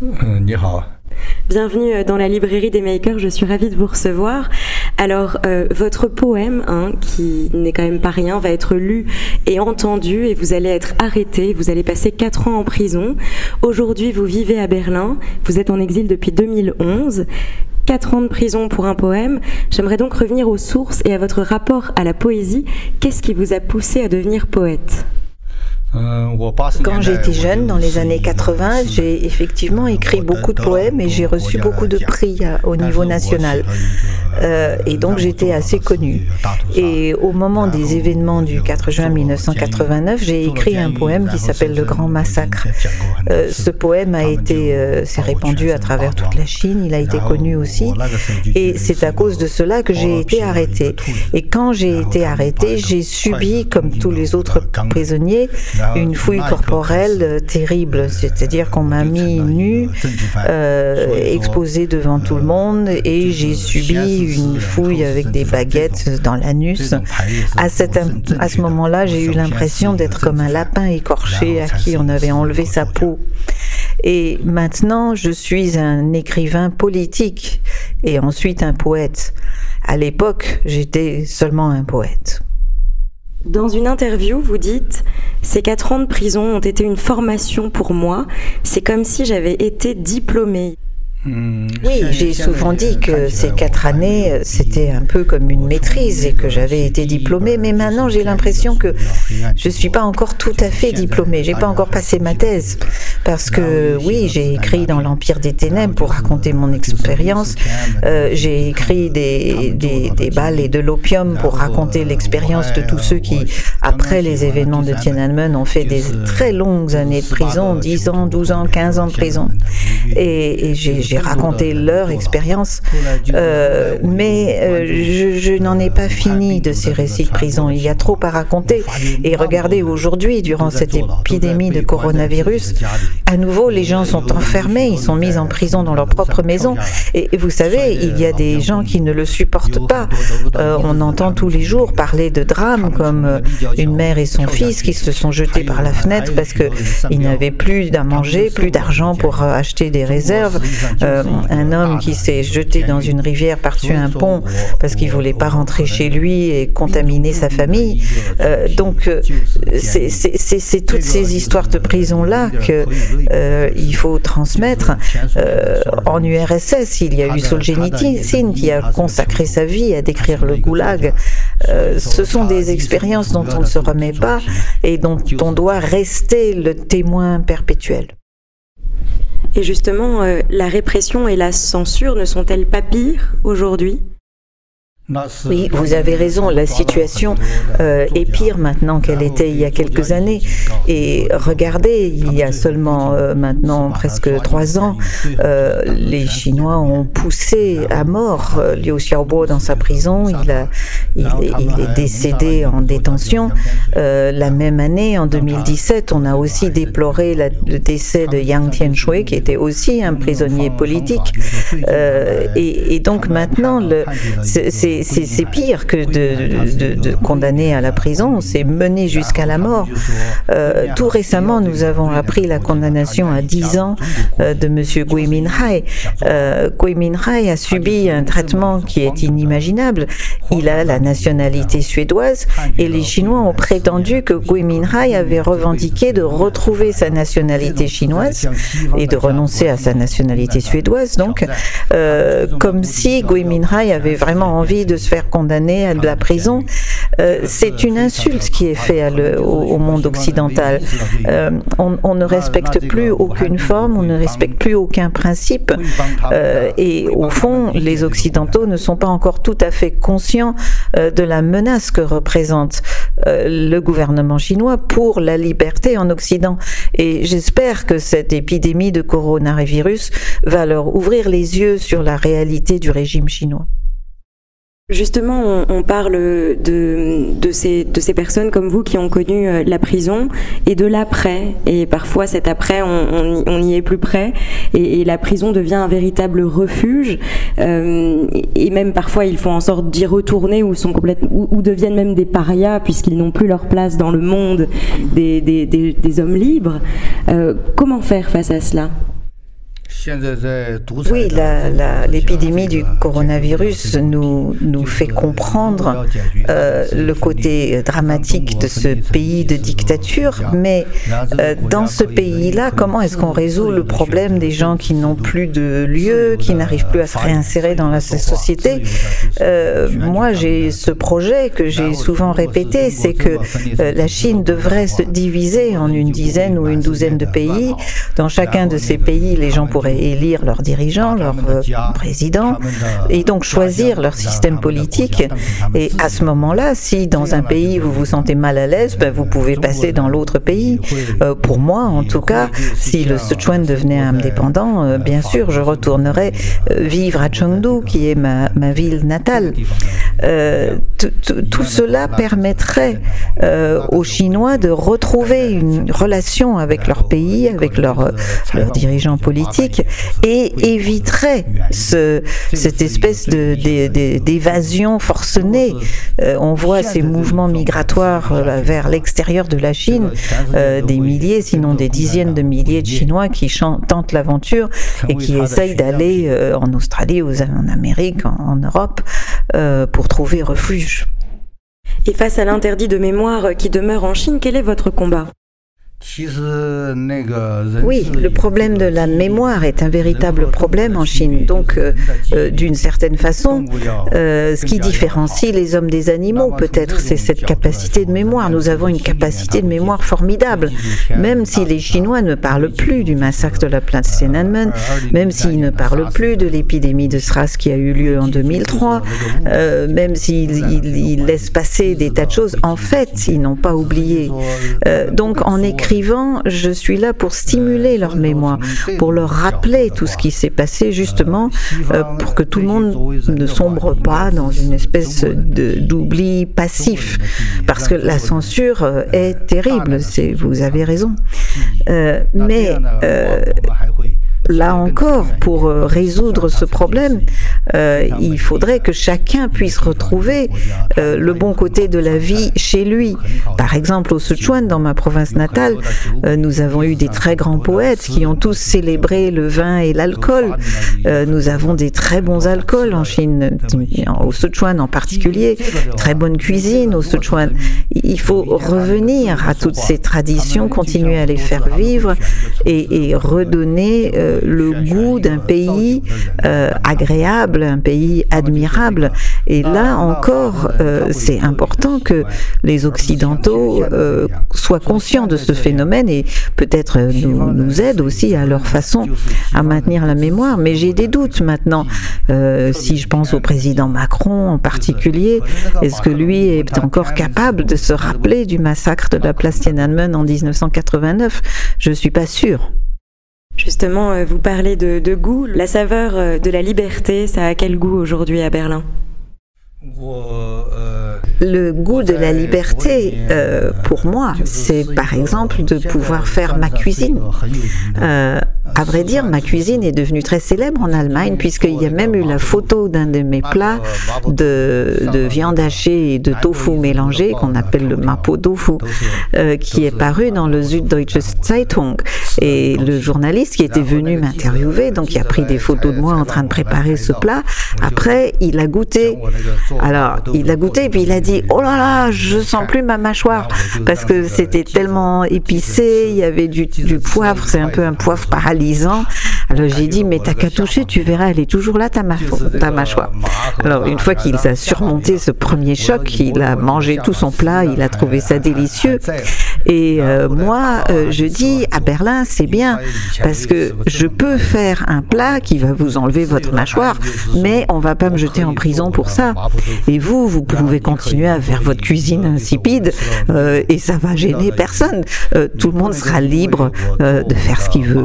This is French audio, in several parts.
Euh, Bienvenue dans la librairie des makers, je suis ravie de vous recevoir. Alors, euh, votre poème, hein, qui n'est quand même pas rien, va être lu et entendu et vous allez être arrêté, vous allez passer 4 ans en prison. Aujourd'hui, vous vivez à Berlin, vous êtes en exil depuis 2011. 4 ans de prison pour un poème. J'aimerais donc revenir aux sources et à votre rapport à la poésie. Qu'est-ce qui vous a poussé à devenir poète? Quand j'étais jeune, dans les années 80, j'ai effectivement écrit beaucoup de poèmes et j'ai reçu beaucoup de prix au niveau national. Euh, et donc j'étais assez connue. Et au moment des événements du 4 juin 1989, j'ai écrit un poème qui s'appelle Le Grand Massacre. Euh, ce poème a été, euh, s'est répandu à travers toute la Chine, il a été connu aussi. Et c'est à cause de cela que j'ai été arrêtée. Et quand j'ai été arrêtée, j'ai subi, comme tous les autres prisonniers, une fouille corporelle terrible. C'est-à-dire qu'on m'a mis nu, exposée devant tout le monde, et j'ai subi une fouille avec des baguettes dans l'anus. À, à ce moment-là, j'ai eu l'impression d'être comme un lapin écorché à qui on avait enlevé sa peau. Et maintenant, je suis un écrivain politique et ensuite un poète. À l'époque, j'étais seulement un poète. Dans une interview, vous dites Ces quatre ans de prison ont été une formation pour moi. C'est comme si j'avais été diplômée. Hmm. Oui, j'ai souvent dit que ces quatre années, euh, c'était un peu comme une maîtrise et que j'avais été diplômée, mais maintenant j'ai l'impression que je ne suis pas encore tout à fait diplômée. J'ai pas encore passé ma thèse parce que oui, j'ai écrit dans l'Empire des Ténèbres pour raconter mon expérience. Euh, j'ai écrit des, des, des, balles et de l'opium pour raconter l'expérience de tous ceux qui, après les événements de Tiananmen, ont fait des très longues années de prison, 10 ans, 12 ans, 15 ans de prison. Et, et j'ai j'ai raconté leur expérience, euh, mais euh, je, je n'en ai pas fini de ces récits de prison. Il y a trop à raconter. Et regardez aujourd'hui, durant cette épidémie de coronavirus, à nouveau, les gens sont enfermés, ils sont mis en prison dans leur propre maison. Et, vous savez, il y a des gens qui ne le supportent pas. Euh, on entend tous les jours parler de drames comme une mère et son fils qui se sont jetés par la fenêtre parce qu'ils n'avaient plus à manger, plus d'argent pour acheter des réserves. Euh, un homme qui s'est jeté dans une rivière par-dessus un pont parce qu'il voulait pas rentrer chez lui et contaminer sa famille. Euh, donc euh, c'est toutes ces histoires de prison là que il faut transmettre. en URSS, il y a eu Solzhenitsyn qui a consacré sa vie à décrire le goulag. ce sont des expériences dont on ne se remet pas et dont on doit rester le témoin perpétuel. Et justement, euh, la répression et la censure ne sont-elles pas pires aujourd'hui? Oui, vous avez raison, la situation euh, est pire maintenant qu'elle était il y a quelques années. Et regardez, il y a seulement euh, maintenant presque trois ans, euh, les Chinois ont poussé à mort Liu Xiaobo dans sa prison. Il, a, il, est, il est décédé en détention. la même année, en 2017, on a aussi déploré le décès de Yang Tianshui, qui était aussi un prisonnier politique. Et, et, donc maintenant, c'est c'est pire que de, condamner à la prison, c'est mener jusqu'à la mort. Euh, tout récemment, nous avons appris la condamnation à 10 ans euh, de M. Gui Minhai. Euh, Gui Minhai a subi un traitement qui est inimaginable. Il a la nationalité suédoise et les Chinois ont prétendu que Gui Minhai avait revendiqué de retrouver sa nationalité chinoise et de renoncer à sa nationalité suédoise, donc, comme si Gui Minhai avait vraiment envie de se faire condamner à de la prison. Euh, c'est une insulte qui est faite au, monde occidental. Euh, on, ne respecte plus aucune forme, on ne respecte plus aucun principe. Euh, et au fond, les Occidentaux ne sont pas encore tout à fait conscients de la menace que représente le gouvernement chinois pour la liberté en Occident. Et j'espère que cette épidémie de coronavirus va leur ouvrir les yeux sur la réalité du régime chinois. Justement, on, parle de, ces, de ces personnes comme vous qui ont connu euh, la prison et de l'après. Et parfois, cet après, on, on, y est plus près. Et, la prison devient un véritable refuge. Euh, et même parfois, ils font en sorte d'y retourner ou, sont complètement, ou, deviennent même des parias puisqu'ils n'ont plus leur place dans le monde des, hommes libres. Euh, comment faire face à cela? Oui, l'épidémie du coronavirus nous, nous fait comprendre euh, le côté dramatique de ce pays de dictature, mais euh, dans ce pays-là, comment est-ce qu'on résout le problème des gens qui n'ont plus de lieu, qui n'arrivent plus à se réinsérer dans la société? Euh, Moi, j'ai ce projet que j'ai souvent répété, c'est que la Chine devrait se diviser en une dizaine ou une douzaine de pays. Dans chacun de ces pays, les gens pourraient élire leurs dirigeants, leurs euh, présidents, et donc choisir leur système politique. Et à ce moment-là, si dans un pays vous vous sentez mal à l'aise, ben vous pouvez passer dans l'autre pays. Euh, pour moi, en tout cas, si le Sichuan devenait indépendant, euh, bien sûr, je retournerais vivre à Chengdu, qui est ma, ma ville natale. tout cela permettrait aux Chinois de retrouver une relation avec leur pays, avec leurs dirigeants politiques, et éviterait ce, cette espèce d'évasion forcenée. Euh, on voit ces mouvements migratoires euh, vers l'extérieur de la Chine, euh, des milliers, sinon des dizaines de milliers de Chinois qui tentent l'aventure et qui essayent d'aller en Australie, en Amérique, en, Europe, pour trouver refuge. Et face à l'interdit de mémoire qui demeure en Chine, quel est votre combat? Oui, le problème de la mémoire est un véritable problème en Chine. Donc, euh, euh, d'une certaine façon, euh, ce qui différencie les hommes des animaux, peut-être, c'est cette capacité de mémoire. Nous avons une capacité de mémoire formidable. Même si les Chinois ne parlent plus du massacre de la place Tiananmen, même s'ils ne parlent plus de l'épidémie de SRAS qui a eu lieu en 2003, même s'ils laissent passer des tas de choses, en fait, ils n'ont pas oublié. donc, en écrivant je suis là pour stimuler leur mémoire, pour leur rappeler tout ce qui s'est passé justement euh, pour que tout le monde ne sombre pas dans une espèce d'oubli passif. Parce que la censure euh, est terrible, vous avez raison. Euh, mais là encore, pour euh, résoudre ce problème, euh, il faudrait que chacun puisse retrouver euh, le bon côté de la vie chez lui. Par exemple, au Sichuan, dans ma province natale, nous avons eu des très grands poètes qui ont tous célébré le vin et l'alcool. nous avons des très bons alcools en Chine, au Sichuan en particulier, très bonne cuisine au Sichuan. Il faut revenir à toutes ces traditions, continuer à les faire vivre et, et redonner le goût d'un pays euh, un pays admirable. Et là encore, euh, c'est important que les Occidentaux euh, soient conscients de ce phénomène et peut-être nous, nous aident aussi à leur façon à maintenir la mémoire. Mais j'ai des doutes maintenant. si je pense au président Macron en particulier, est-ce que lui est encore capable de se rappeler du massacre de la place Tiananmen en 1989 Je suis pas sûre. Justement, euh, vous parlez de, goût. La saveur euh, de la liberté, ça a quel goût aujourd'hui à Berlin? Le goût de la liberté, euh, pour moi, c'est par exemple de pouvoir faire ma cuisine. À vrai dire, ma cuisine est devenue très célèbre en Allemagne puisqu'il y a même eu la photo d'un de mes plats de, de, viande hachée et de tofu mélangé qu'on appelle le Mapo Tofu, qui est paru dans le Süddeutsche Zeitung. Et le journaliste qui était venu m'interviewer, donc il a pris des photos de moi en train de préparer ce plat, après il a goûté. Alors, il a goûté et puis il a dit Oh là là, je sens plus ma mâchoire parce que c'était tellement épicé, il y avait du, du poivre, c'est un peu un poivre paralysant. Alors j'ai dit, mais t'as qu'à toucher, tu verras, elle est toujours là, ta, ta mâchoire. Alors une fois qu'il a surmonté ce premier choc, il a mangé tout son plat, il a trouvé ça délicieux. Et euh, moi, euh, je dis, à Berlin, c'est bien, parce que je peux faire un plat qui va vous enlever votre mâchoire, mais on va pas me jeter en prison pour ça. Et vous, vous pouvez continuer à faire votre cuisine insipide, euh, et ça va gêner personne. tout le monde sera libre de faire ce qu'il veut.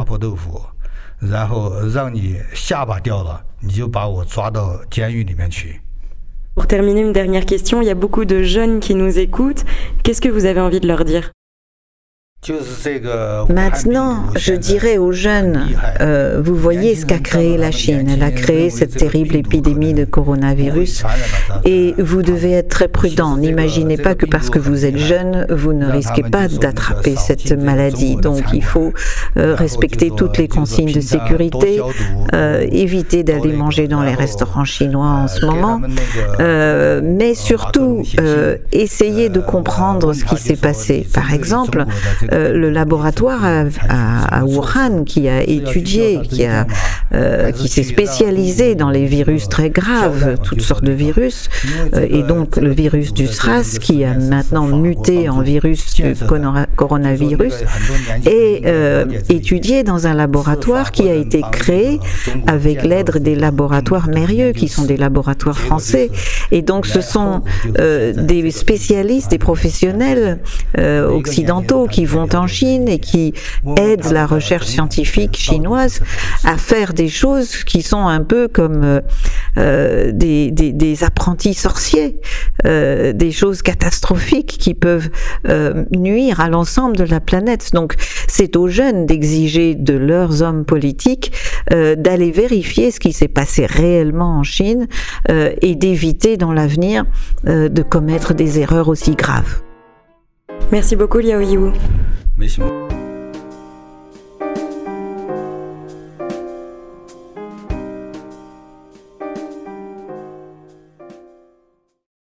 Pour terminer, une dernière question. Il y a beaucoup de jeunes qui nous écoutent. Qu'est-ce que vous avez envie de leur dire Maintenant, je dirais aux jeunes, euh, vous voyez ce qu'a créé la Chine. Elle a créé cette terrible épidémie de coronavirus et vous devez être très prudent. N'imaginez pas que parce que vous êtes jeune, vous ne risquez pas d'attraper cette maladie. Donc il faut euh, respecter toutes les consignes de sécurité, euh, éviter d'aller manger dans les restaurants chinois en ce moment, mais surtout essayer de comprendre ce qui s'est passé. Par exemple, euh, le laboratoire à, Wuhan qui a étudié, qui, a, euh, qui s'est spécialisé dans les virus très graves, toutes sortes de virus, euh, et donc le virus du SRAS qui a maintenant muté en virus du coronavirus, est étudié dans un laboratoire qui a été créé avec l'aide des laboratoires Mérieux, qui sont des laboratoires français. Et donc ce sont des spécialistes, des professionnels occidentaux qui vont en Chine et qui aident la recherche scientifique chinoise à faire des des choses qui sont un peu comme euh, euh, des, apprentis sorciers, euh, des choses catastrophiques qui peuvent nuire à l'ensemble de la planète. Donc c'est aux jeunes d'exiger de leurs hommes politiques d'aller vérifier ce qui s'est passé réellement en Chine et d'éviter dans l'avenir de commettre des erreurs aussi graves. Merci beaucoup Liao Yiwu. Merci beaucoup.